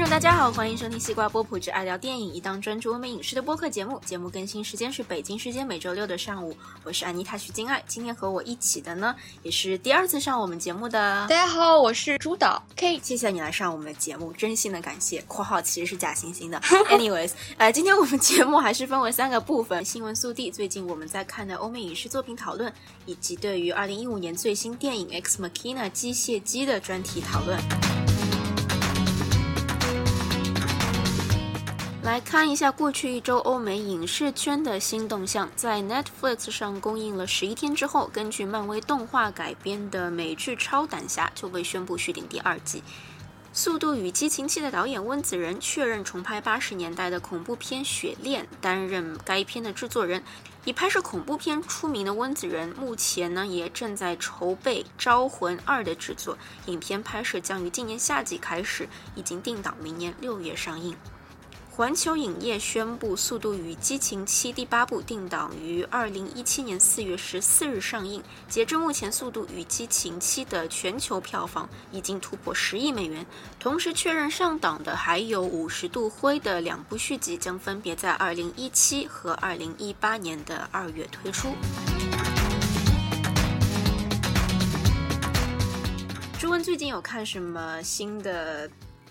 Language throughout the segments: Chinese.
众大家好，欢迎收听西瓜波普之爱聊电影，一档专注欧美影视的播客节目。节目更新时间是北京时间每周六的上午。我是安妮塔徐金爱，今天和我一起的呢，也是第二次上我们节目的。大家好，我是朱导 K，谢谢你来上我们的节目，真心的感谢。（括号其实是假惺惺的。Anyways，呃，今天我们节目还是分为三个部分：新闻速递、最近我们在看的欧美影视作品讨论，以及对于二零一五年最新电影《Ex Machina》机械姬的专题讨论。来看一下过去一周欧美影视圈的新动向。在 Netflix 上公映了十一天之后，根据漫威动画改编的美剧《超胆侠》就被宣布续订第二季。《速度与激情七》的导演温子仁确认重拍八十年代的恐怖片《雪恋》，担任该片的制作人。以拍摄恐怖片出名的温子仁，目前呢也正在筹备《招魂二》的制作。影片拍摄将于今年夏季开始，已经定档明年六月上映。环球影业宣布，《速度与激情七》第八部定档于二零一七年四月十四日上映。截至目前，《速度与激情七》的全球票房已经突破十亿美元。同时确认上档的还有《五十度灰》的两部续集，将分别在二零一七和二零一八年的二月推出。朱温最近有看什么新的？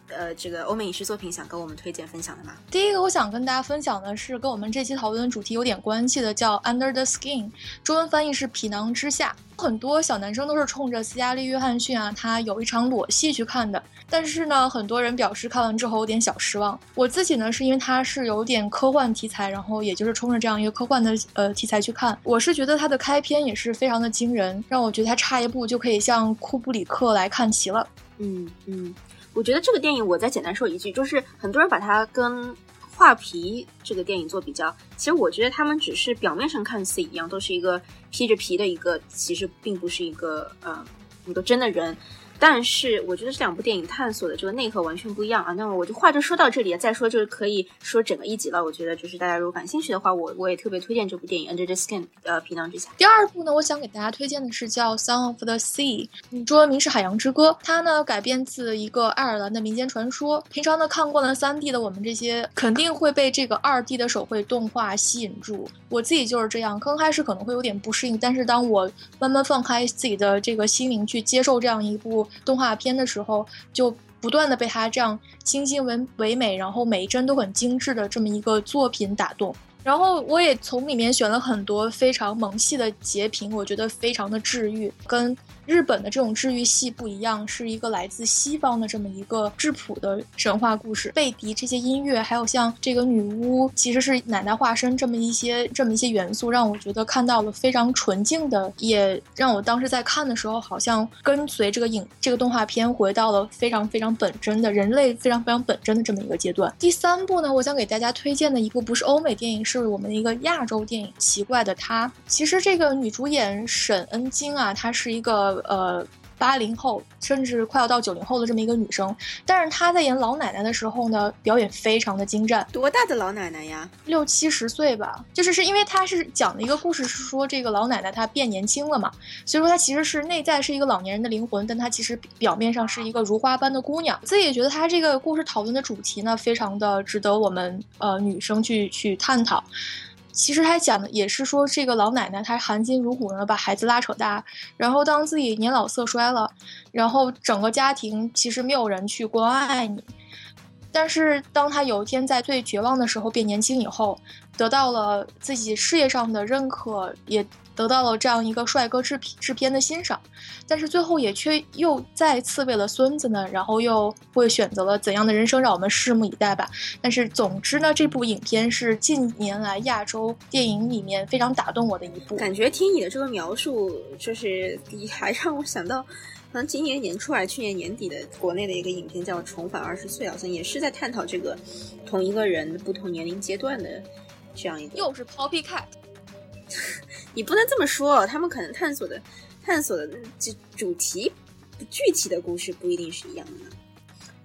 呃，这个欧美影视作品想跟我们推荐分享的吗？第一个我想跟大家分享的是跟我们这期讨论的主题有点关系的，叫《Under the Skin》，中文翻译是“皮囊之下”。很多小男生都是冲着斯嘉丽·约翰逊啊，他有一场裸戏去看的。但是呢，很多人表示看完之后有点小失望。我自己呢，是因为它是有点科幻题材，然后也就是冲着这样一个科幻的呃题材去看。我是觉得它的开篇也是非常的惊人，让我觉得它差一步就可以向库布里克来看齐了。嗯嗯。我觉得这个电影，我再简单说一句，就是很多人把它跟《画皮》这个电影做比较，其实我觉得他们只是表面上看似一样，都是一个披着皮的一个，其实并不是一个呃一个真的人。但是我觉得这两部电影探索的这个内核完全不一样啊。那么我就话就说到这里，再说就是可以说整个一集了。我觉得就是大家如果感兴趣的话，我我也特别推荐这部电影《Under the Skin》呃皮囊之下。第二部呢，我想给大家推荐的是叫《Song of the Sea》，中文名是《海洋之歌》。它呢改编自一个爱尔兰的民间传说。平常呢看惯了三 D 的我们这些，肯定会被这个二 D 的手绘动画吸引住。我自己就是这样，刚开始可能会有点不适应，但是当我慢慢放开自己的这个心灵去接受这样一部动画片的时候，就不断的被他这样清新唯唯美，然后每一帧都很精致的这么一个作品打动。然后我也从里面选了很多非常萌系的截屏，我觉得非常的治愈，跟。日本的这种治愈系不一样，是一个来自西方的这么一个质朴的神话故事。贝迪这些音乐，还有像这个女巫其实是奶奶化身这么一些这么一些元素，让我觉得看到了非常纯净的，也让我当时在看的时候，好像跟随这个影这个动画片回到了非常非常本真的人类非常非常本真的这么一个阶段。第三部呢，我想给大家推荐的一部不是欧美电影，是我们的一个亚洲电影《奇怪的她》。其实这个女主演沈恩京啊，她是一个。呃，八零后甚至快要到九零后的这么一个女生，但是她在演老奶奶的时候呢，表演非常的精湛。多大的老奶奶呀？六七十岁吧。就是是因为她是讲的一个故事，是说这个老奶奶她变年轻了嘛，所以说她其实是内在是一个老年人的灵魂，但她其实表面上是一个如花般的姑娘。自己也觉得她这个故事讨论的主题呢，非常的值得我们呃女生去去探讨。其实他讲的也是说，这个老奶奶她含辛茹苦呢把孩子拉扯大，然后当自己年老色衰了，然后整个家庭其实没有人去关爱你，但是当他有一天在最绝望的时候变年轻以后，得到了自己事业上的认可，也。得到了这样一个帅哥制制片的欣赏，但是最后也却又再次为了孙子呢，然后又会选择了怎样的人生，让我们拭目以待吧。但是总之呢，这部影片是近年来亚洲电影里面非常打动我的一部。感觉听你的这个描述，就是你还让我想到，可能今年年初还是去年年底的国内的一个影片叫《重返二十岁》，好像也是在探讨这个同一个人不同年龄阶段的这样一个。又是 Poppy Cat。你不能这么说，他们可能探索的、探索的这主题、具体的故事不一定是一样的。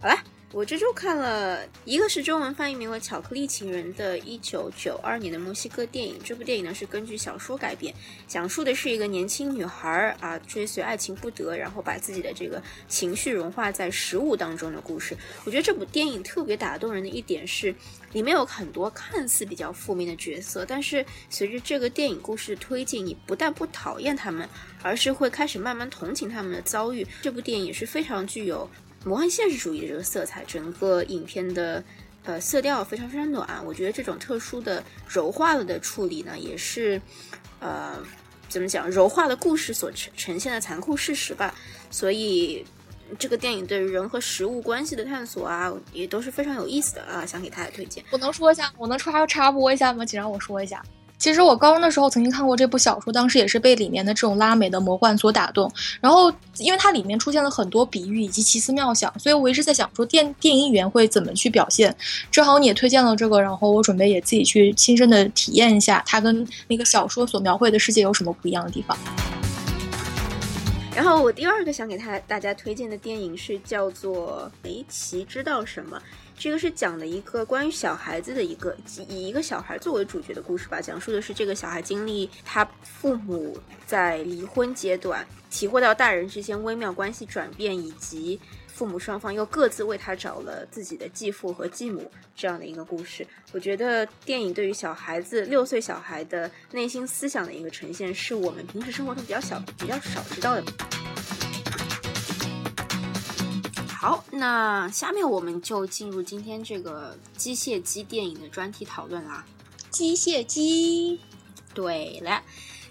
好了，我这周看了一个是中文翻译名为《巧克力情人》的1992年的墨西哥电影。这部电影呢是根据小说改编，讲述的是一个年轻女孩啊追随爱情不得，然后把自己的这个情绪融化在食物当中的故事。我觉得这部电影特别打动人的一点是，里面有很多看似比较负面的角色，但是随着这个电影故事的推进，你不但不讨厌他们，而是会开始慢慢同情他们的遭遇。这部电影也是非常具有。魔幻现实主义的这个色彩，整个影片的呃色调非常非常暖。我觉得这种特殊的柔化了的处理呢，也是呃怎么讲柔化了故事所呈呈现的残酷事实吧。所以这个电影对人和食物关系的探索啊，也都是非常有意思的啊，想给大家推荐。我能说一下，我能插插播一下吗？请让我说一下。其实我高中的时候曾经看过这部小说，当时也是被里面的这种拉美的魔幻所打动。然后，因为它里面出现了很多比喻以及奇思妙想，所以我一直在想说电电影语言会怎么去表现。正好你也推荐了这个，然后我准备也自己去亲身的体验一下，它跟那个小说所描绘的世界有什么不一样的地方。然后我第二个想给他大家推荐的电影是叫做《梅奇知道什么》。这个是讲的一个关于小孩子的一个以一个小孩作为主角的故事吧，讲述的是这个小孩经历他父母在离婚阶段，体会到大人之间微妙关系转变，以及父母双方又各自为他找了自己的继父和继母这样的一个故事。我觉得电影对于小孩子六岁小孩的内心思想的一个呈现，是我们平时生活中比较小比较少知道的。好，那下面我们就进入今天这个机械姬电影的专题讨论啦。机械姬，对了，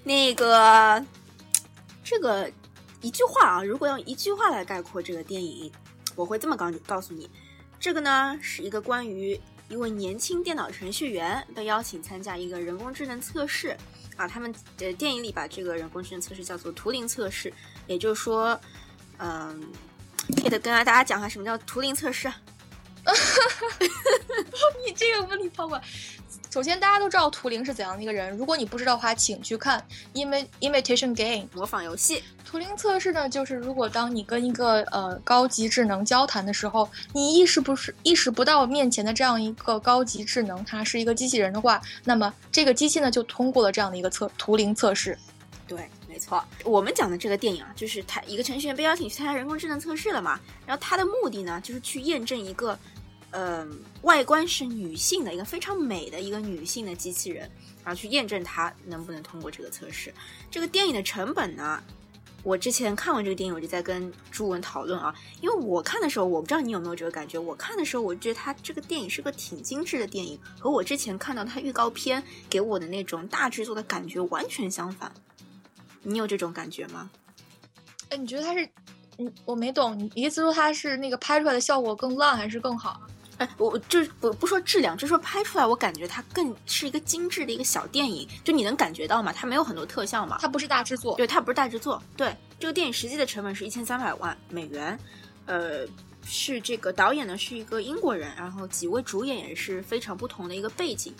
那个这个一句话啊，如果用一句话来概括这个电影，我会这么告告诉你，这个呢是一个关于一位年轻电脑程序员被邀请参加一个人工智能测试啊，他们的电影里把这个人工智能测试叫做图灵测试，也就是说，嗯。可以跟大家讲下什么叫图灵测试。你这个问题抛过来。首先，大家都知道图灵是怎样的一个人。如果你不知道的话，请去看《Imi Imitation Game》模仿游戏。图灵测试呢，就是如果当你跟一个呃高级智能交谈的时候，你意识不是意识不到面前的这样一个高级智能，它是一个机器人的话，那么这个机器呢就通过了这样的一个测图灵测试。对。没错，我们讲的这个电影啊，就是他一个程序员被邀请去参加人工智能测试了嘛。然后他的目的呢，就是去验证一个，呃，外观是女性的一个非常美的一个女性的机器人，然后去验证它能不能通过这个测试。这个电影的成本呢，我之前看完这个电影，我就在跟朱文讨论啊，因为我看的时候，我不知道你有没有这个感觉，我看的时候，我觉得它这个电影是个挺精致的电影，和我之前看到它预告片给我的那种大制作的感觉完全相反。你有这种感觉吗？哎，你觉得它是？嗯，我没懂，你意思说它是那个拍出来的效果更烂还是更好？哎，我就是不不说质量，就说拍出来，我感觉它更是一个精致的一个小电影，就你能感觉到嘛？它没有很多特效嘛？它不是大制作，对，它不是大制作。对，这个电影实际的成本是一千三百万美元，呃，是这个导演呢是一个英国人，然后几位主演也是非常不同的一个背景。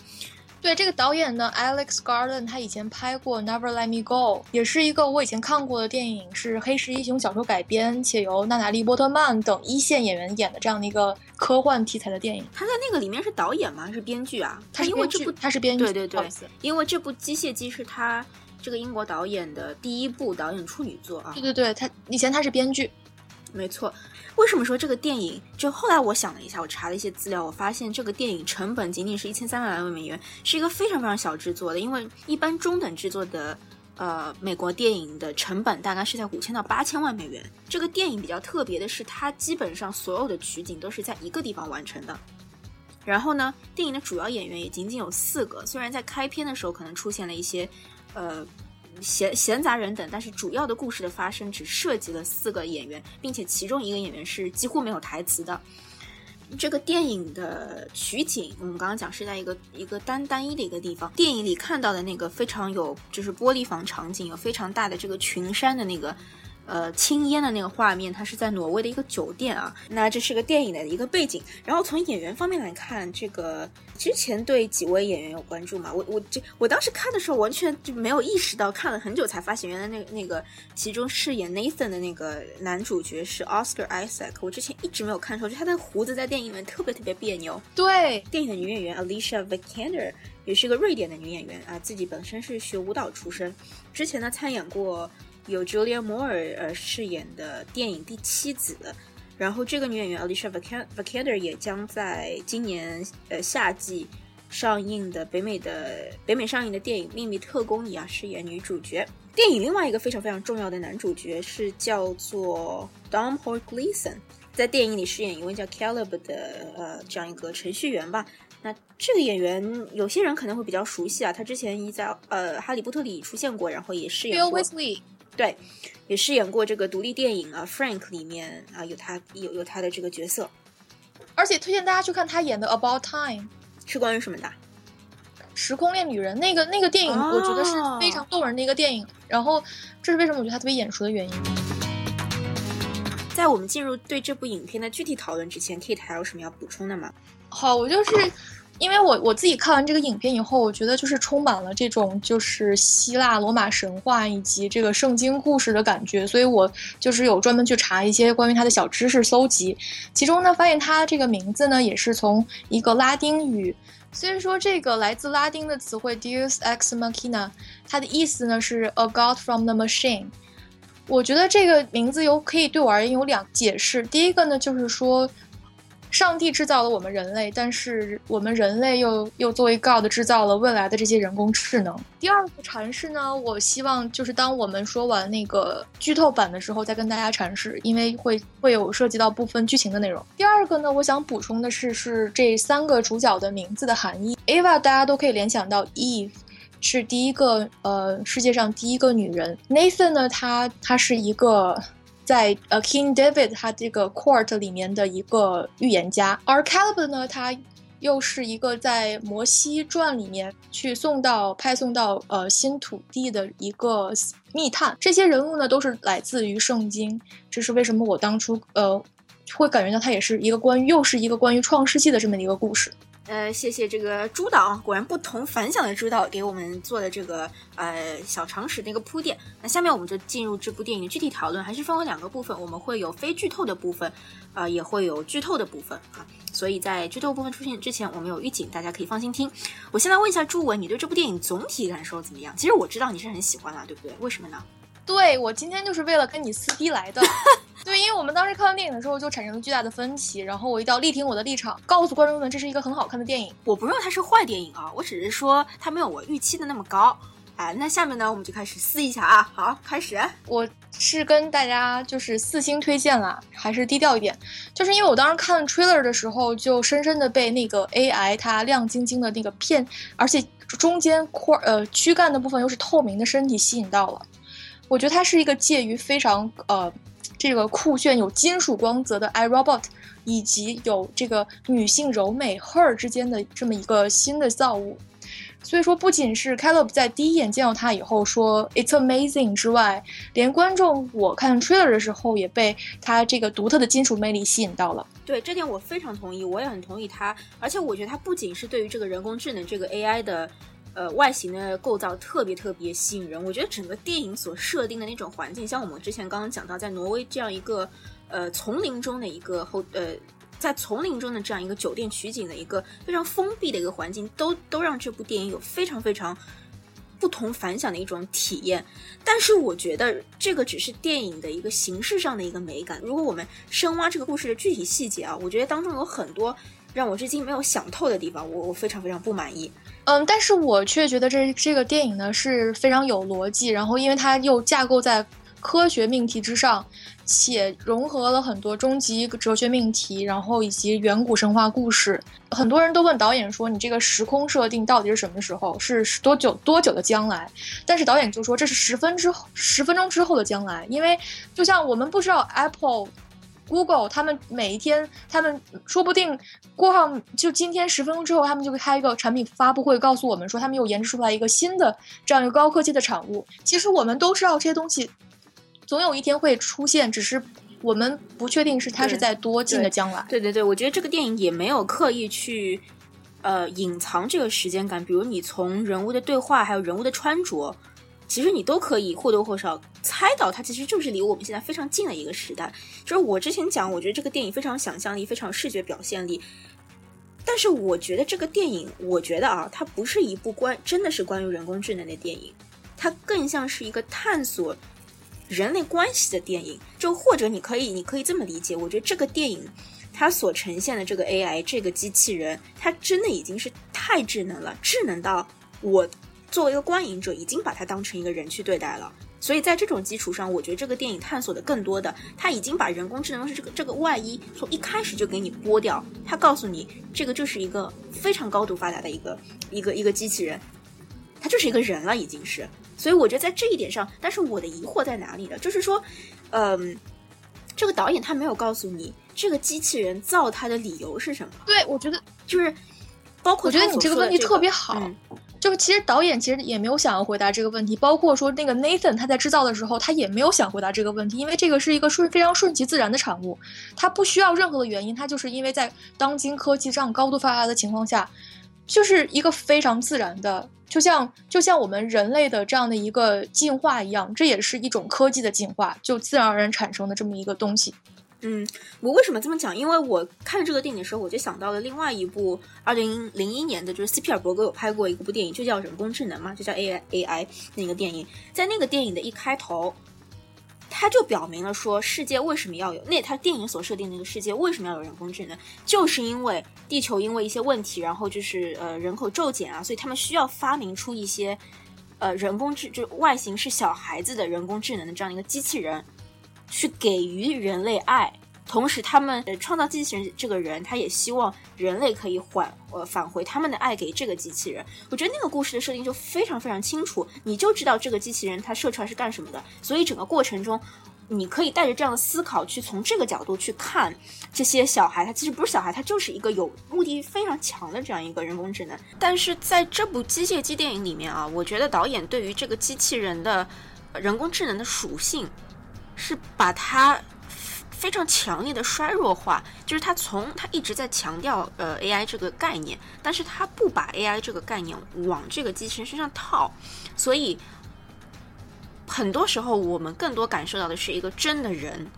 对这个导演呢，Alex Garland，他以前拍过《Never Let Me Go》，也是一个我以前看过的电影，是黑石英雄小说改编，且由娜塔莉波特曼等一线演员演的这样的一个科幻题材的电影。他在那个里面是导演吗？还是编剧啊？他因为这部他是编剧，对对对，因为这部《机械姬》是他这个英国导演的第一部导演处女作啊。对对对，他以前他是编剧，没错。为什么说这个电影？就后来我想了一下，我查了一些资料，我发现这个电影成本仅仅是一千三百万美元，是一个非常非常小制作的。因为一般中等制作的，呃，美国电影的成本大概是在五千到八千万美元。这个电影比较特别的是，它基本上所有的取景都是在一个地方完成的。然后呢，电影的主要演员也仅仅有四个，虽然在开篇的时候可能出现了一些，呃。闲闲杂人等，但是主要的故事的发生只涉及了四个演员，并且其中一个演员是几乎没有台词的。这个电影的取景，我们刚刚讲是在一个一个单单一的一个地方。电影里看到的那个非常有就是玻璃房场景，有非常大的这个群山的那个呃青烟的那个画面，它是在挪威的一个酒店啊。那这是个电影的一个背景。然后从演员方面来看，这个之前对几位演员有关注嘛？我我这我当时看的时候完全就没有意识到，看了很久才发现，原来那那个其中饰演 Nathan 的那个男主角是 Oscar Isaac。我之前一直没有看出，就他的胡子在电影里面特别特别别扭。对，电影的女演员 Alicia Vikander 也是个瑞典的女演员啊，自己本身是学舞蹈出身，之前呢参演过。有 Julia Moore 呃饰演的电影《第七子》，然后这个女演员 Alicia Vikander 也将在今年呃夏季上映的北美的北美上映的电影《秘密特工》里啊饰演女主角。电影另外一个非常非常重要的男主角是叫做 Dom h o r Gleason，在电影里饰演一位叫 Caleb 的呃这样一个程序员吧。那这个演员有些人可能会比较熟悉啊，他之前一在呃《哈利波特》里出现过，然后也饰演过。对，也饰演过这个独立电影啊，《Frank》里面啊有他有有他的这个角色，而且推荐大家去看他演的《About Time》，是关于什么的？时空恋女人那个那个电影，我觉得是非常动人的一个电影。然后这是为什么我觉得他特别眼熟的原因。在我们进入对这部影片的具体讨论之前，Kate 还有什么要补充的吗？好，我就是。因为我我自己看完这个影片以后，我觉得就是充满了这种就是希腊罗马神话以及这个圣经故事的感觉，所以我就是有专门去查一些关于它的小知识搜集。其中呢，发现它这个名字呢也是从一个拉丁语，虽然说这个来自拉丁的词汇 Deus ex machina，它的意思呢是 a god from the machine。我觉得这个名字有可以对我而言有两解释，第一个呢就是说。上帝制造了我们人类，但是我们人类又又作为 God 制造了未来的这些人工智能。第二个阐释呢，我希望就是当我们说完那个剧透版的时候再跟大家阐释，因为会会有涉及到部分剧情的内容。第二个呢，我想补充的是，是这三个主角的名字的含义。Eva 大家都可以联想到 Eve，是第一个呃世界上第一个女人。Nathan 呢，他他是一个。在呃，King David 他这个 court 里面的一个预言家，而 Caleb 呢，他又是一个在摩西传里面去送到派送到呃新土地的一个密探。这些人物呢，都是来自于圣经。这是为什么我当初呃会感觉到它也是一个关于又是一个关于创世纪的这么一个故事。呃，谢谢这个朱导，果然不同凡响的朱导给我们做的这个呃小常识的一个铺垫。那下面我们就进入这部电影的具体讨论，还是分为两个部分，我们会有非剧透的部分，啊，也会有剧透的部分啊。所以在剧透部分出现之前，我们有预警，大家可以放心听。我先来问一下朱文，你对这部电影总体感受怎么样？其实我知道你是很喜欢啦，对不对？为什么呢？对我今天就是为了跟你撕逼来的。对，因为我们当时看完电影的时候就产生了巨大的分歧，然后我一定要力挺我的立场，告诉观众们这是一个很好看的电影。我不认为它是坏电影啊，我只是说它没有我预期的那么高。哎，那下面呢，我们就开始撕一下啊。好，开始。我是跟大家就是四星推荐啦，还是低调一点，就是因为我当时看 trailer 的时候，就深深的被那个 AI 它亮晶晶的那个片，而且中间块呃躯干的部分又是透明的身体吸引到了。我觉得它是一个介于非常呃。这个酷炫有金属光泽的 iRobot，以及有这个女性柔美 Her 之间的这么一个新的造物，所以说不仅是 Caleb 在第一眼见到他以后说 It's amazing 之外，连观众我看 trailer 的时候也被他这个独特的金属魅力吸引到了。对这点我非常同意，我也很同意他，而且我觉得他不仅是对于这个人工智能这个 AI 的。呃，外形的构造特别特别吸引人。我觉得整个电影所设定的那种环境，像我们之前刚刚讲到，在挪威这样一个呃丛林中的一个后呃，在丛林中的这样一个酒店取景的一个非常封闭的一个环境，都都让这部电影有非常非常不同凡响的一种体验。但是我觉得这个只是电影的一个形式上的一个美感。如果我们深挖这个故事的具体细节啊，我觉得当中有很多让我至今没有想透的地方，我我非常非常不满意。嗯，但是我却觉得这这个电影呢是非常有逻辑，然后因为它又架构在科学命题之上，且融合了很多终极哲学命题，然后以及远古神话故事。很多人都问导演说：“你这个时空设定到底是什么时候？是多久多久的将来？”但是导演就说：“这是十分之十分钟之后的将来，因为就像我们不知道 Apple。” Google 他们每一天，他们说不定过上就今天十分钟之后，他们就会开一个产品发布会，告诉我们说他们又研制出来一个新的这样一个高科技的产物。其实我们都知道这些东西总有一天会出现，只是我们不确定是它是在多近的将来。对对对，我觉得这个电影也没有刻意去呃隐藏这个时间感，比如你从人物的对话还有人物的穿着。其实你都可以或多或少猜到，它其实就是离我们现在非常近的一个时代。就是我之前讲，我觉得这个电影非常想象力，非常视觉表现力。但是我觉得这个电影，我觉得啊，它不是一部关真的是关于人工智能的电影，它更像是一个探索人类关系的电影。就或者你可以，你可以这么理解，我觉得这个电影它所呈现的这个 AI 这个机器人，它真的已经是太智能了，智能到我。作为一个观影者，已经把它当成一个人去对待了，所以在这种基础上，我觉得这个电影探索的更多的，他已经把人工智能是这个这个外衣从一开始就给你剥掉，他告诉你这个就是一个非常高度发达的一个一个一个机器人，他就是一个人了，已经是。所以我觉得在这一点上，但是我的疑惑在哪里呢？就是说，嗯，这个导演他没有告诉你这个机器人造他的理由是什么？对，我觉得就是包括我觉得你这个问题特别好。就其实导演其实也没有想要回答这个问题，包括说那个 Nathan 他在制造的时候，他也没有想回答这个问题，因为这个是一个顺非常顺其自然的产物，他不需要任何的原因，他就是因为在当今科技这样高度发达的情况下，就是一个非常自然的，就像就像我们人类的这样的一个进化一样，这也是一种科技的进化，就自然而然产生的这么一个东西。嗯，我为什么这么讲？因为我看这个电影的时候，我就想到了另外一部二零零一年的，就是斯皮尔伯格有拍过一部电影，就叫《人工智能》嘛，就叫 AI AI 那个电影。在那个电影的一开头，他就表明了说，世界为什么要有那他电影所设定那个世界为什么要有人工智能，就是因为地球因为一些问题，然后就是呃人口骤减啊，所以他们需要发明出一些呃人工智就外形是小孩子的人工智能的这样一个机器人。去给予人类爱，同时他们创造机器人这个人，他也希望人类可以还呃返回他们的爱给这个机器人。我觉得那个故事的设定就非常非常清楚，你就知道这个机器人它射出来是干什么的。所以整个过程中，你可以带着这样的思考去从这个角度去看这些小孩，他其实不是小孩，他就是一个有目的非常强的这样一个人工智能。但是在这部机械机电影里面啊，我觉得导演对于这个机器人的人工智能的属性。是把它非常强烈的衰弱化，就是他从他一直在强调呃 AI 这个概念，但是他不把 AI 这个概念往这个机器人身上套，所以很多时候我们更多感受到的是一个真的人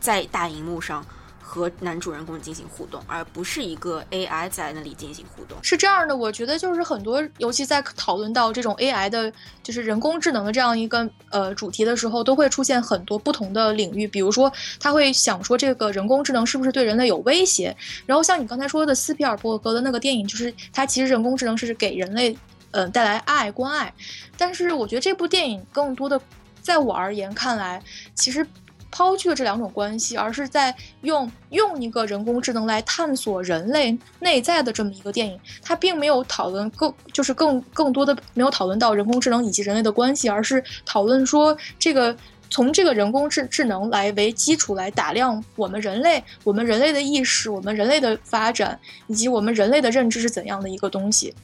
在大荧幕上。和男主人公进行互动，而不是一个 AI 在那里进行互动。是这样的，我觉得就是很多，尤其在讨论到这种 AI 的，就是人工智能的这样一个呃主题的时候，都会出现很多不同的领域。比如说，他会想说这个人工智能是不是对人类有威胁？然后像你刚才说的斯皮尔伯格的那个电影，就是它其实人工智能是给人类呃带来爱关爱。但是我觉得这部电影更多的，在我而言看来，其实。抛去了这两种关系，而是在用用一个人工智能来探索人类内在的这么一个电影，它并没有讨论更就是更更多的没有讨论到人工智能以及人类的关系，而是讨论说这个从这个人工智智能来为基础来打量我们人类，我们人类的意识，我们人类的发展以及我们人类的认知是怎样的一个东西。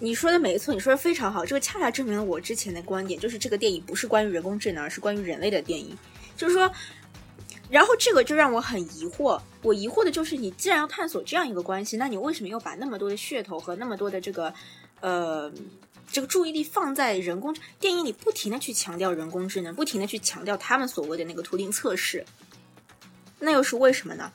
你说的没错，你说的非常好，这个恰恰证明了我之前的观点，就是这个电影不是关于人工智能，而是关于人类的电影。就是说，然后这个就让我很疑惑。我疑惑的就是，你既然要探索这样一个关系，那你为什么又把那么多的噱头和那么多的这个，呃，这个注意力放在人工电影里，不停的去强调人工智能，不停的去强调他们所谓的那个图灵测试？那又是为什么呢？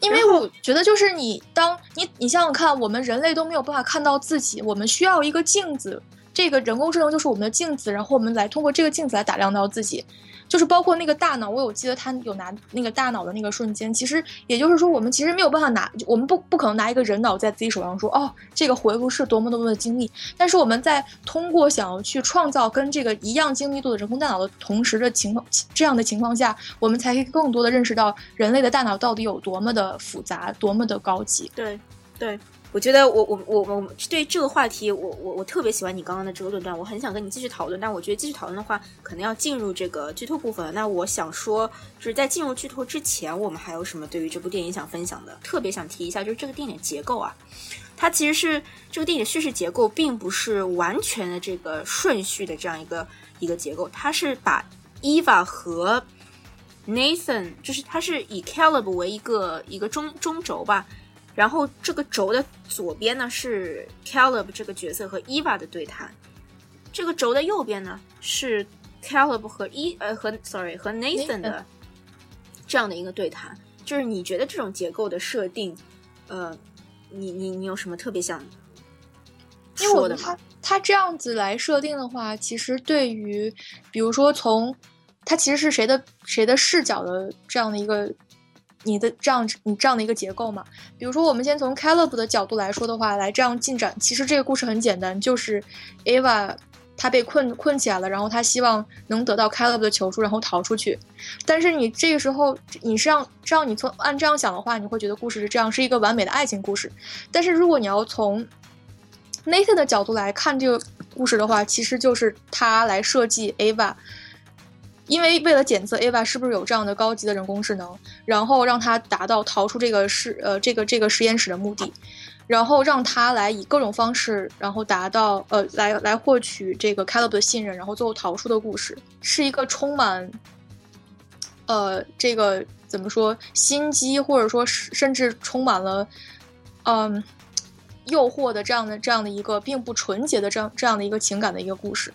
因为我觉得，就是你当你你想想看，我们人类都没有办法看到自己，我们需要一个镜子，这个人工智能就是我们的镜子，然后我们来通过这个镜子来打量到自己。就是包括那个大脑，我有记得他有拿那个大脑的那个瞬间。其实也就是说，我们其实没有办法拿，我们不不可能拿一个人脑在自己手上说，哦，这个回路是多么多么的精密。但是我们在通过想要去创造跟这个一样精密度的人工大脑的同时的情况，这样的情况下，我们才可以更多的认识到人类的大脑到底有多么的复杂，多么的高级。对，对。我觉得我我我我对这个话题，我我我特别喜欢你刚刚的这个论断，我很想跟你继续讨论。但我觉得继续讨论的话，可能要进入这个剧透部分。那我想说，就是在进入剧透之前，我们还有什么对于这部电影想分享的？特别想提一下，就是这个电影结构啊，它其实是这个电影叙事结构，并不是完全的这个顺序的这样一个一个结构，它是把 Eva 和 Nathan，就是它是以 Caleb 为一个一个中中轴吧，然后这个轴的左边呢是 Caleb 这个角色和 Eva 的对谈，这个轴的右边呢是 Caleb 和 E 呃和 Sorry 和 Nathan 的这样的一个对谈，就是你觉得这种结构的设定，呃，你你你有什么特别想因为我觉得说的吗它？它这样子来设定的话，其实对于比如说从他其实是谁的谁的视角的这样的一个你的这样你这样的一个结构嘛。比如说我们先从 Caleb 的角度来说的话，来这样进展，其实这个故事很简单，就是 Ava 她被困困起来了，然后她希望能得到 Caleb 的求助，然后逃出去。但是你这个时候你是让这样你从按这样想的话，你会觉得故事是这样，是一个完美的爱情故事。但是如果你要从 Nathan 的角度来看这个故事的话，其实就是他来设计 Ava，因为为了检测 Ava 是不是有这样的高级的人工智能，然后让他达到逃出这个实呃这个这个实验室的目的，然后让他来以各种方式，然后达到呃来来获取这个 Caleb 的信任，然后最后逃出的故事，是一个充满呃这个怎么说心机，或者说甚至充满了嗯。诱惑的这样的这样的一个并不纯洁的这样这样的一个情感的一个故事。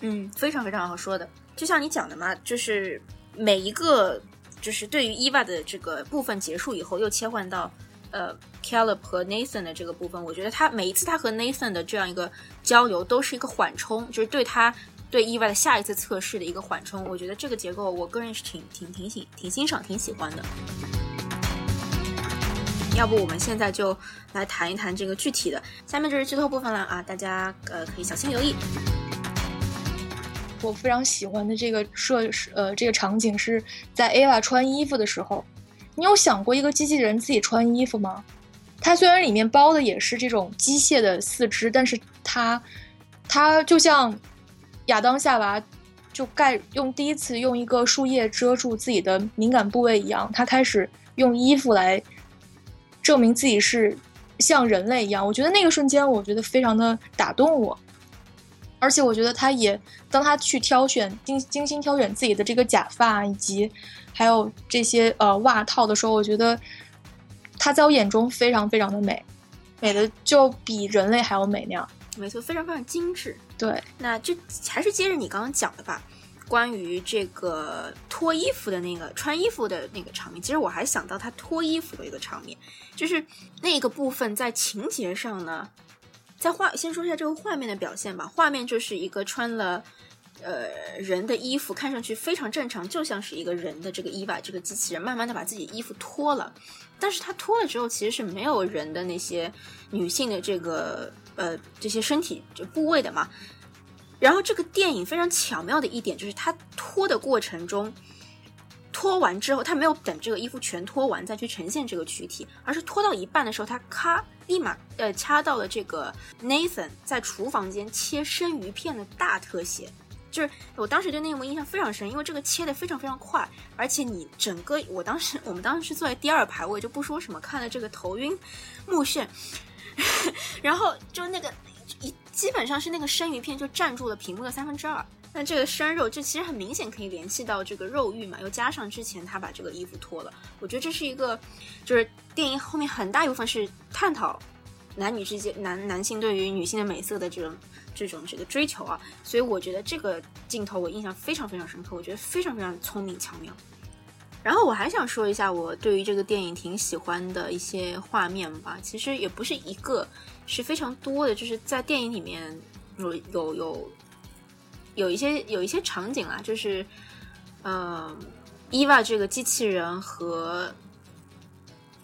嗯，非常非常好说的，就像你讲的嘛，就是每一个就是对于 Eva 的这个部分结束以后，又切换到呃 Caleb 和 Nathan 的这个部分，我觉得他每一次他和 Nathan 的这样一个交流，都是一个缓冲，就是对他对 Eva 的下一次测试的一个缓冲。我觉得这个结构，我个人是挺挺挺喜挺欣赏挺喜欢的。要不我们现在就来谈一谈这个具体的，下面就是剧透部分了啊，大家呃可以小心留意。我非常喜欢的这个设呃这个场景是在 Ava 穿衣服的时候，你有想过一个机器人自己穿衣服吗？它虽然里面包的也是这种机械的四肢，但是它它就像亚当夏娃就盖用第一次用一个树叶遮住自己的敏感部位一样，他开始用衣服来证明自己是像人类一样。我觉得那个瞬间，我觉得非常的打动我。而且我觉得他也，当他去挑选精精心挑选自己的这个假发以及还有这些呃袜套的时候，我觉得他在我眼中非常非常的美，美的就比人类还要美那样。没错，非常非常精致。对，那就还是接着你刚刚讲的吧，关于这个脱衣服的那个穿衣服的那个场面，其实我还想到他脱衣服的一个场面，就是那个部分在情节上呢。在画，先说一下这个画面的表现吧。画面就是一个穿了呃人的衣服，看上去非常正常，就像是一个人的这个伊娃这个机器人，慢慢的把自己衣服脱了。但是他脱了之后，其实是没有人的那些女性的这个呃这些身体就部位的嘛。然后这个电影非常巧妙的一点就是，他脱的过程中，脱完之后，他没有等这个衣服全脱完再去呈现这个躯体，而是脱到一半的时候，他咔。立马呃掐到了这个 Nathan 在厨房间切生鱼片的大特写，就是我当时对那一幕印象非常深，因为这个切的非常非常快，而且你整个我当时我们当时是坐在第二排，我也就不说什么，看了这个头晕目眩，然后就那个一基本上是那个生鱼片就占住了屏幕的三分之二。那这个生肉，这其实很明显可以联系到这个肉欲嘛，又加上之前他把这个衣服脱了，我觉得这是一个，就是电影后面很大一部分是探讨男女之间男男性对于女性的美色的这种这种这个追求啊，所以我觉得这个镜头我印象非常非常深刻，我觉得非常非常聪明巧妙。然后我还想说一下我对于这个电影挺喜欢的一些画面吧，其实也不是一个，是非常多的，就是在电影里面有有有。有一些有一些场景啊，就是，呃伊娃这个机器人和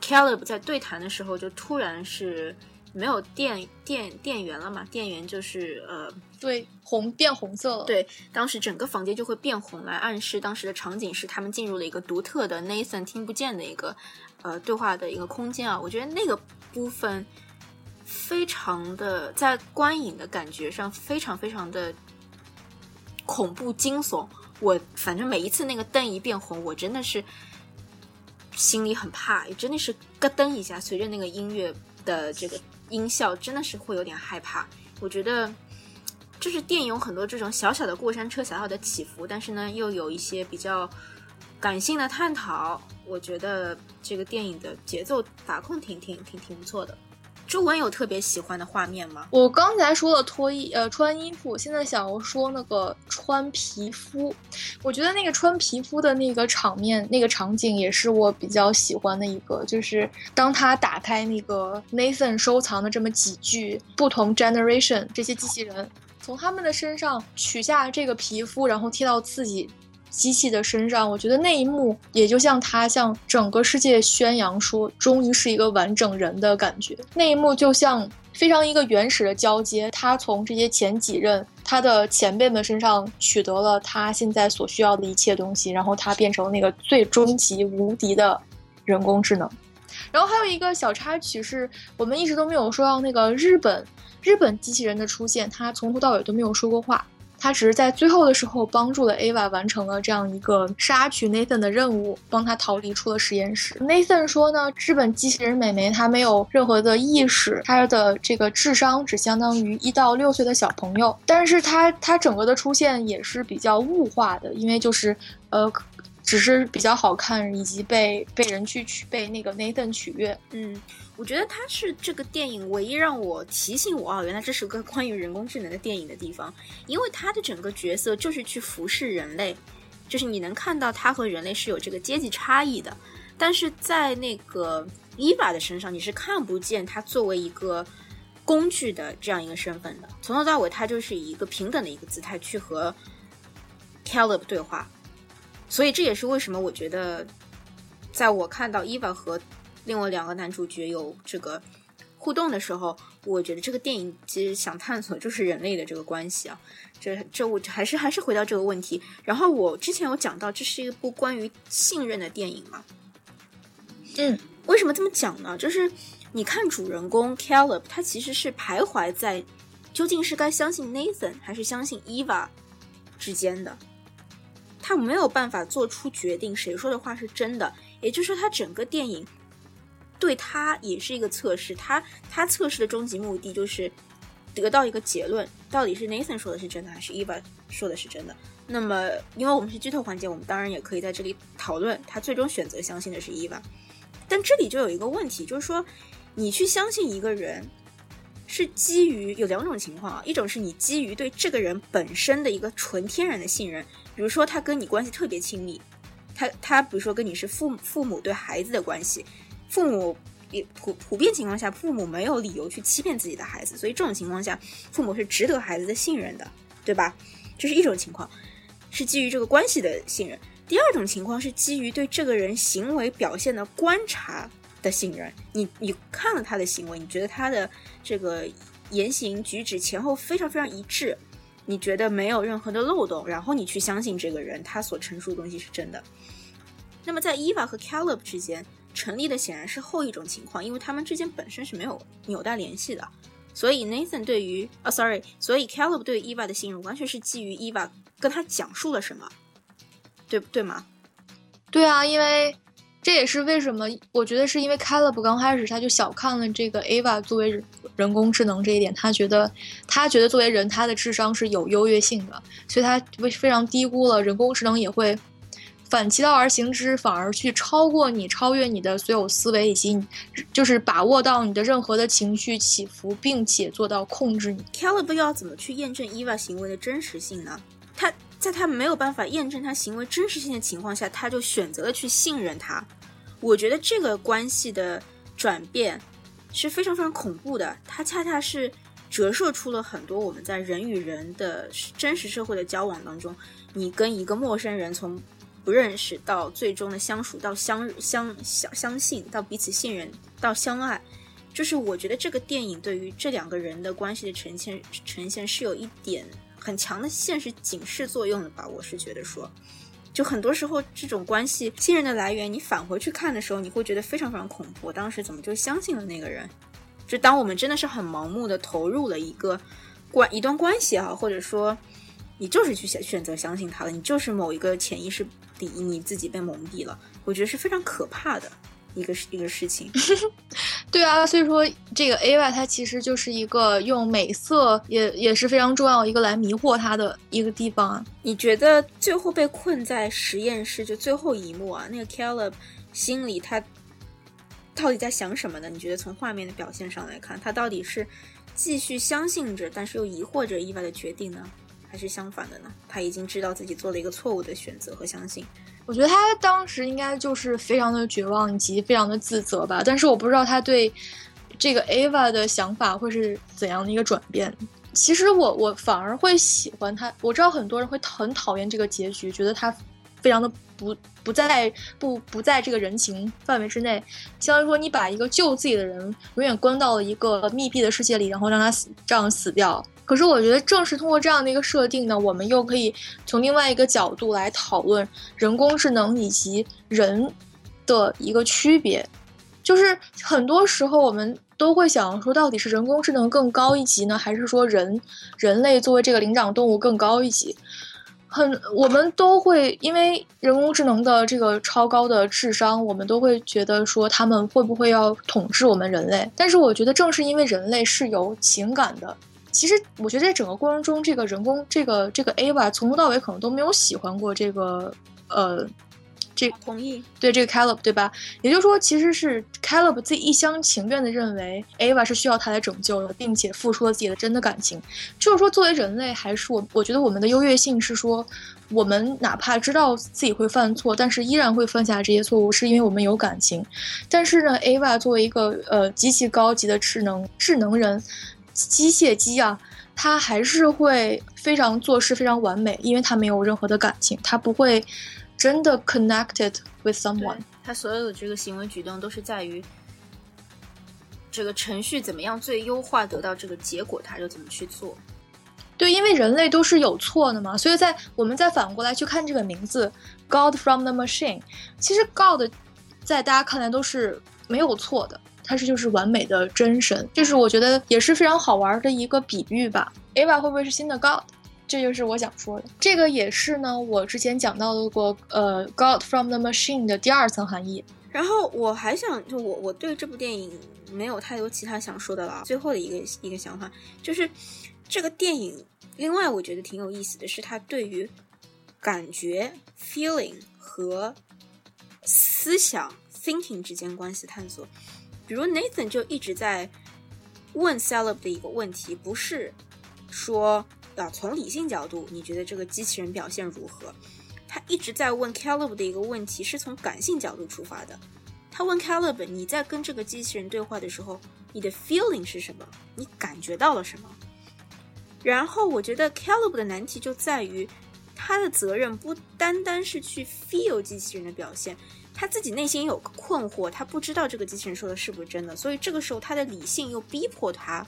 Caleb 在对谈的时候，就突然是没有电电电源了嘛？电源就是呃，对，红变红色了。对，当时整个房间就会变红，来暗示当时的场景是他们进入了一个独特的 Nathan 听不见的一个呃对话的一个空间啊。我觉得那个部分非常的在观影的感觉上非常非常的。恐怖惊悚，我反正每一次那个灯一变红，我真的是心里很怕，真的是咯噔一下，随着那个音乐的这个音效，真的是会有点害怕。我觉得就是电影有很多这种小小的过山车、小小的起伏，但是呢，又有一些比较感性的探讨。我觉得这个电影的节奏把控挺挺挺挺不错的。朱文有特别喜欢的画面吗？我刚才说了脱衣呃穿衣服，现在想要说那个穿皮肤。我觉得那个穿皮肤的那个场面、那个场景也是我比较喜欢的一个，就是当他打开那个 Nathan 收藏的这么几具不同 generation 这些机器人，从他们的身上取下这个皮肤，然后贴到自己。机器的身上，我觉得那一幕也就像他向整个世界宣扬说，终于是一个完整人的感觉。那一幕就像非常一个原始的交接，他从这些前几任他的前辈们身上取得了他现在所需要的一切东西，然后他变成那个最终极无敌的人工智能。然后还有一个小插曲是，我们一直都没有说到那个日本日本机器人的出现，他从头到尾都没有说过话。他只是在最后的时候帮助了 Ava 完成了这样一个杀取 Nathan 的任务，帮他逃离出了实验室。Nathan 说呢，日本机器人美眉她没有任何的意识，她的这个智商只相当于一到六岁的小朋友。但是她她整个的出现也是比较物化的，因为就是呃。只是比较好看，以及被被人去取被那个 Nathan 取悦。嗯，我觉得他是这个电影唯一让我提醒我啊，原来这是个关于人工智能的电影的地方。因为他的整个角色就是去服侍人类，就是你能看到他和人类是有这个阶级差异的。但是在那个 Eva 的身上，你是看不见他作为一个工具的这样一个身份的。从头到尾，他就是以一个平等的一个姿态去和 Caleb 对话。所以这也是为什么我觉得，在我看到伊娃和另外两个男主角有这个互动的时候，我觉得这个电影其实想探索就是人类的这个关系啊。这这我还是还是回到这个问题。然后我之前有讲到，这是一部关于信任的电影嘛？嗯，为什么这么讲呢？就是你看主人公 Caleb，他其实是徘徊在究竟是该相信 Nathan 还是相信伊娃之间的。他没有办法做出决定，谁说的话是真的。也就是说，他整个电影对他也是一个测试。他他测试的终极目的就是得到一个结论：到底是 Nathan 说的是真的，还是 Eva 说的是真的？那么，因为我们是剧透环节，我们当然也可以在这里讨论他最终选择相信的是 Eva。但这里就有一个问题，就是说，你去相信一个人，是基于有两种情况啊，一种是你基于对这个人本身的一个纯天然的信任。比如说，他跟你关系特别亲密，他他比如说跟你是父父母对孩子的关系，父母也普普遍情况下，父母没有理由去欺骗自己的孩子，所以这种情况下，父母是值得孩子的信任的，对吧？这是一种情况，是基于这个关系的信任。第二种情况是基于对这个人行为表现的观察的信任。你你看了他的行为，你觉得他的这个言行举止前后非常非常一致。你觉得没有任何的漏洞，然后你去相信这个人他所陈述的东西是真的。那么在 Eva 和 Caleb 之间成立的显然是后一种情况，因为他们之间本身是没有纽带联系的。所以 Nathan 对于啊，sorry，所以 Caleb 对 Eva 的信任完全是基于 Eva 跟他讲述了什么，对对吗？对啊，因为。这也是为什么我觉得是因为 Caleb 刚开始他就小看了这个 Ava 作为人工智能这一点，他觉得他觉得作为人他的智商是有优越性的，所以他非非常低估了人工智能也会反其道而行之，反而去超过你、超越你的所有思维，以及就是把握到你的任何的情绪起伏，并且做到控制你。Caleb 要怎么去验证 Eva 行为的真实性呢？他。在他没有办法验证他行为真实性的情况下，他就选择了去信任他。我觉得这个关系的转变是非常非常恐怖的。它恰恰是折射出了很多我们在人与人的真实社会的交往当中，你跟一个陌生人从不认识到最终的相处，到相相相相信，到彼此信任，到相爱，就是我觉得这个电影对于这两个人的关系的呈现呈现是有一点。很强的现实警示作用的吧，我是觉得说，就很多时候这种关系信任的来源，你返回去看的时候，你会觉得非常非常恐怖。当时怎么就相信了那个人？就当我们真的是很盲目的投入了一个关一段关系啊，或者说你就是去选选择相信他了，你就是某一个潜意识里你自己被蒙蔽了，我觉得是非常可怕的一个一个事情。对啊，所以说这个 A Y 它其实就是一个用美色也也是非常重要一个来迷惑他的一个地方啊。你觉得最后被困在实验室就最后一幕啊，那个 Caleb 心里他到底在想什么呢？你觉得从画面的表现上来看，他到底是继续相信着，但是又疑惑着 E Y 的决定呢，还是相反的呢？他已经知道自己做了一个错误的选择和相信。我觉得他当时应该就是非常的绝望以及非常的自责吧，但是我不知道他对这个 Ava 的想法会是怎样的一个转变。其实我我反而会喜欢他，我知道很多人会很讨厌这个结局，觉得他非常的不不在不不在这个人情范围之内，相当于说你把一个救自己的人永远关到了一个密闭的世界里，然后让他死这样死掉。可是我觉得，正是通过这样的一个设定呢，我们又可以从另外一个角度来讨论人工智能以及人的一个区别。就是很多时候我们都会想说，到底是人工智能更高一级呢，还是说人人类作为这个灵长动物更高一级？很，我们都会因为人工智能的这个超高的智商，我们都会觉得说他们会不会要统治我们人类？但是我觉得，正是因为人类是有情感的。其实我觉得在整个过程中，这个人工这个这个 Ava 从头到尾可能都没有喜欢过这个呃，这同意对这个 Caleb 对吧？也就是说，其实是 Caleb 自己一厢情愿的认为 Ava 是需要他来拯救的，并且付出了自己的真的感情。就是说，作为人类，还是我我觉得我们的优越性是说，我们哪怕知道自己会犯错，但是依然会犯下这些错误，是因为我们有感情。但是呢，Ava 作为一个呃极其高级的智能智能人。机械机啊，它还是会非常做事非常完美，因为它没有任何的感情，它不会真的 connected with someone。它所有的这个行为举动都是在于这个程序怎么样最优化得到这个结果，它就怎么去做。对，因为人类都是有错的嘛，所以在我们再反过来去看这个名字 God from the Machine，其实 God 在大家看来都是没有错的。它是就是完美的真神，这是我觉得也是非常好玩的一个比喻吧。Ava 会不会是新的 God？这就是我想说的。这个也是呢，我之前讲到的过，呃，God from the Machine 的第二层含义。然后我还想，就我我对这部电影没有太多其他想说的了。最后的一个一个想法就是，这个电影另外我觉得挺有意思的是，它对于感觉 （feeling） 和思想 （thinking） 之间关系探索。比如 Nathan 就一直在问 Celeb 的一个问题，不是说啊从理性角度你觉得这个机器人表现如何？他一直在问 Caleb 的一个问题，是从感性角度出发的。他问 Caleb，你在跟这个机器人对话的时候，你的 feeling 是什么？你感觉到了什么？然后我觉得 Caleb 的难题就在于，他的责任不单单是去 feel 机器人的表现。他自己内心有个困惑，他不知道这个机器人说的是不是真的，所以这个时候他的理性又逼迫他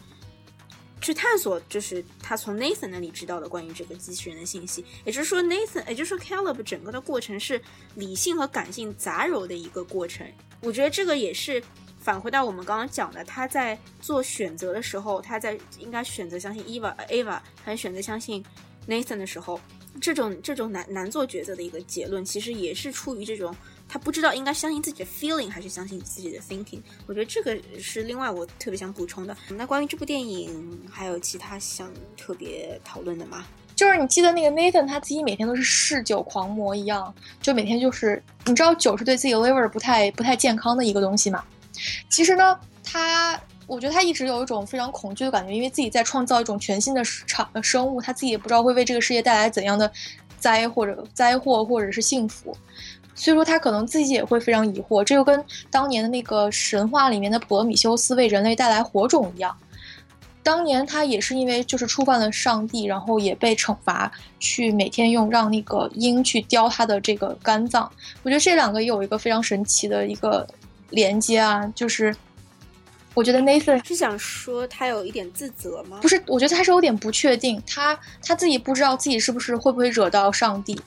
去探索，就是他从 Nathan 那里知道的关于这个机器人的信息。也就是说，Nathan，也就是说 Caleb 整个的过程是理性和感性杂糅的一个过程。我觉得这个也是返回到我们刚刚讲的，他在做选择的时候，他在应该选择相信 Eva，Eva，还是选择相信 Nathan 的时候，这种这种难难做抉择的一个结论，其实也是出于这种。他不知道应该相信自己的 feeling 还是相信自己的 thinking。我觉得这个是另外我特别想补充的。那关于这部电影，还有其他想特别讨论的吗？就是你记得那个 Nathan 他自己每天都是嗜酒狂魔一样，就每天就是你知道酒是对自己 liver 不太不太健康的一个东西嘛？其实呢，他我觉得他一直有一种非常恐惧的感觉，因为自己在创造一种全新的场生物，他自己也不知道会为这个世界带来怎样的灾或者灾祸或者是幸福。所以说他可能自己也会非常疑惑，这就跟当年的那个神话里面的普罗米修斯为人类带来火种一样，当年他也是因为就是触犯了上帝，然后也被惩罚，去每天用让那个鹰去叼他的这个肝脏。我觉得这两个也有一个非常神奇的一个连接啊，就是我觉得 Nathan 是想说他有一点自责吗？不是，我觉得他是有点不确定，他他自己不知道自己是不是会不会惹到上帝。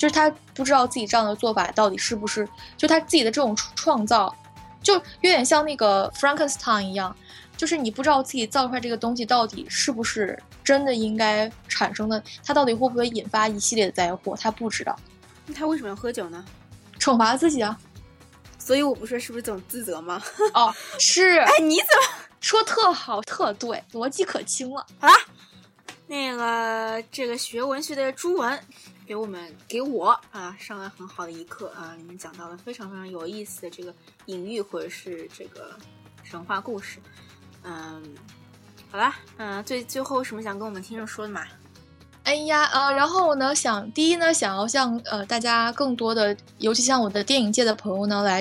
就是他不知道自己这样的做法到底是不是，就他自己的这种创造，就有点像那个 Frankenstein 一样，就是你不知道自己造出来这个东西到底是不是真的应该产生的，他到底会不会引发一系列的灾祸，他不知道。那他为什么要喝酒呢？惩罚自己啊。所以我不说是不是总自责吗？哦，是。哎，你怎么说特好，特对，逻辑可清了。好了，那个这个学文学的朱文给我们给我啊上了很好的一课啊，里面讲到了非常非常有意思的这个隐喻或者是这个神话故事。嗯，好啦，嗯，最最后什么想跟我们听众说的嘛？哎呀，呃，然后呢，想第一呢，想要向呃大家更多的，尤其像我的电影界的朋友呢，来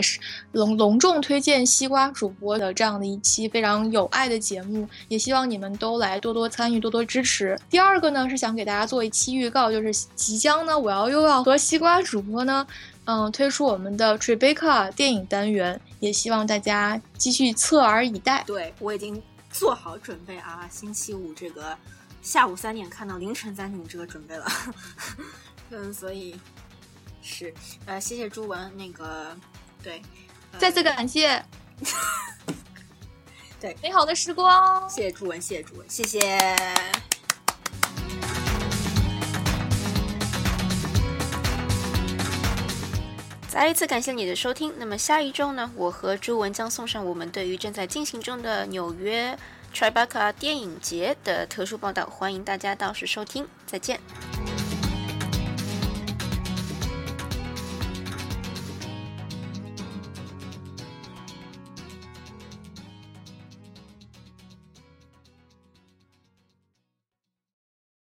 隆隆重推荐西瓜主播的这样的一期非常有爱的节目，也希望你们都来多多参与，多多支持。第二个呢，是想给大家做一期预告，就是即将呢，我要又要和西瓜主播呢，嗯，推出我们的 Tribeca 电影单元，也希望大家继续侧耳以待。对我已经做好准备啊，星期五这个。下午三点看到凌晨三点这个准备了，嗯，所以是呃，谢谢朱文，那个对，再次感谢，对美好的时光，谢谢朱文，谢谢朱文，谢谢，再一次感谢你的收听。那么下一周呢，我和朱文将送上我们对于正在进行中的纽约。Tribeca 电影节的特殊报道，欢迎大家到时收听。再见。